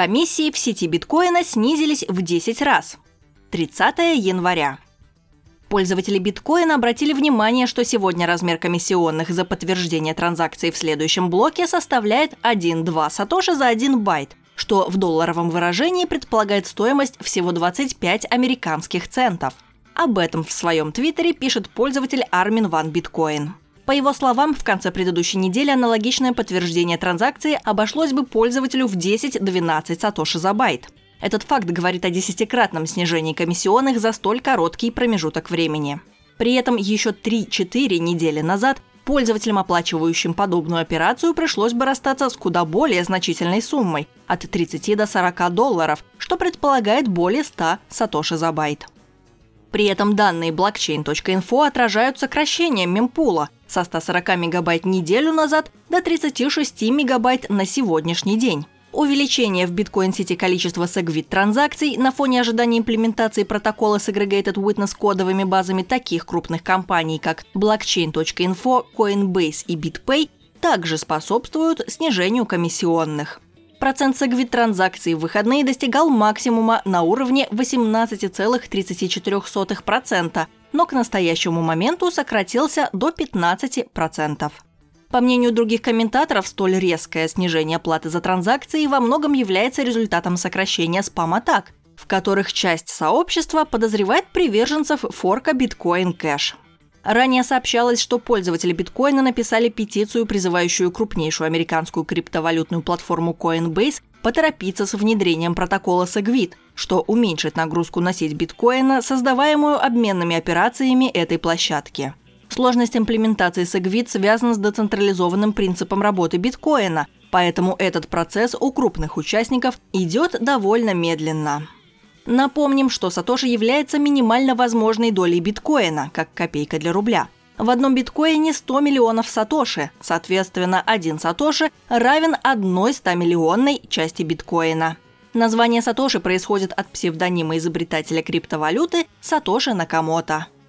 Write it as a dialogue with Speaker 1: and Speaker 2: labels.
Speaker 1: Комиссии в сети биткоина снизились в 10 раз. 30 января. Пользователи биткоина обратили внимание, что сегодня размер комиссионных за подтверждение транзакций в следующем блоке составляет 1,2 сатоши за 1 байт, что в долларовом выражении предполагает стоимость всего 25 американских центов. Об этом в своем твиттере пишет пользователь Армин Ван Биткоин. По его словам, в конце предыдущей недели аналогичное подтверждение транзакции обошлось бы пользователю в 10-12 сатоши за байт. Этот факт говорит о десятикратном снижении комиссионных за столь короткий промежуток времени. При этом еще 3-4 недели назад Пользователям, оплачивающим подобную операцию, пришлось бы расстаться с куда более значительной суммой – от 30 до 40 долларов, что предполагает более 100 сатоши за байт. При этом данные blockchain.info отражают сокращение мемпула со 140 мегабайт неделю назад до 36 мегабайт на сегодняшний день. Увеличение в биткоин-сети количества segwit транзакций на фоне ожидания имплементации протокола с Aggregated Witness кодовыми базами таких крупных компаний, как Blockchain.info, Coinbase и BitPay, также способствуют снижению комиссионных. Процент segwit транзакций в выходные достигал максимума на уровне 18,34%, но к настоящему моменту сократился до 15%. По мнению других комментаторов, столь резкое снижение платы за транзакции во многом является результатом сокращения спам-атак, в которых часть сообщества подозревает приверженцев форка Bitcoin Cash. Ранее сообщалось, что пользователи биткоина написали петицию, призывающую крупнейшую американскую криптовалютную платформу Coinbase поторопиться с внедрением протокола Segwit, что уменьшит нагрузку на сеть биткоина, создаваемую обменными операциями этой площадки. Сложность имплементации Segwit связана с децентрализованным принципом работы биткоина, поэтому этот процесс у крупных участников идет довольно медленно. Напомним, что Сатоши является минимально возможной долей биткоина, как копейка для рубля. В одном биткоине 100 миллионов сатоши, соответственно, один сатоши равен одной 100-миллионной части биткоина. Название сатоши происходит от псевдонима изобретателя криптовалюты Сатоши Накамото –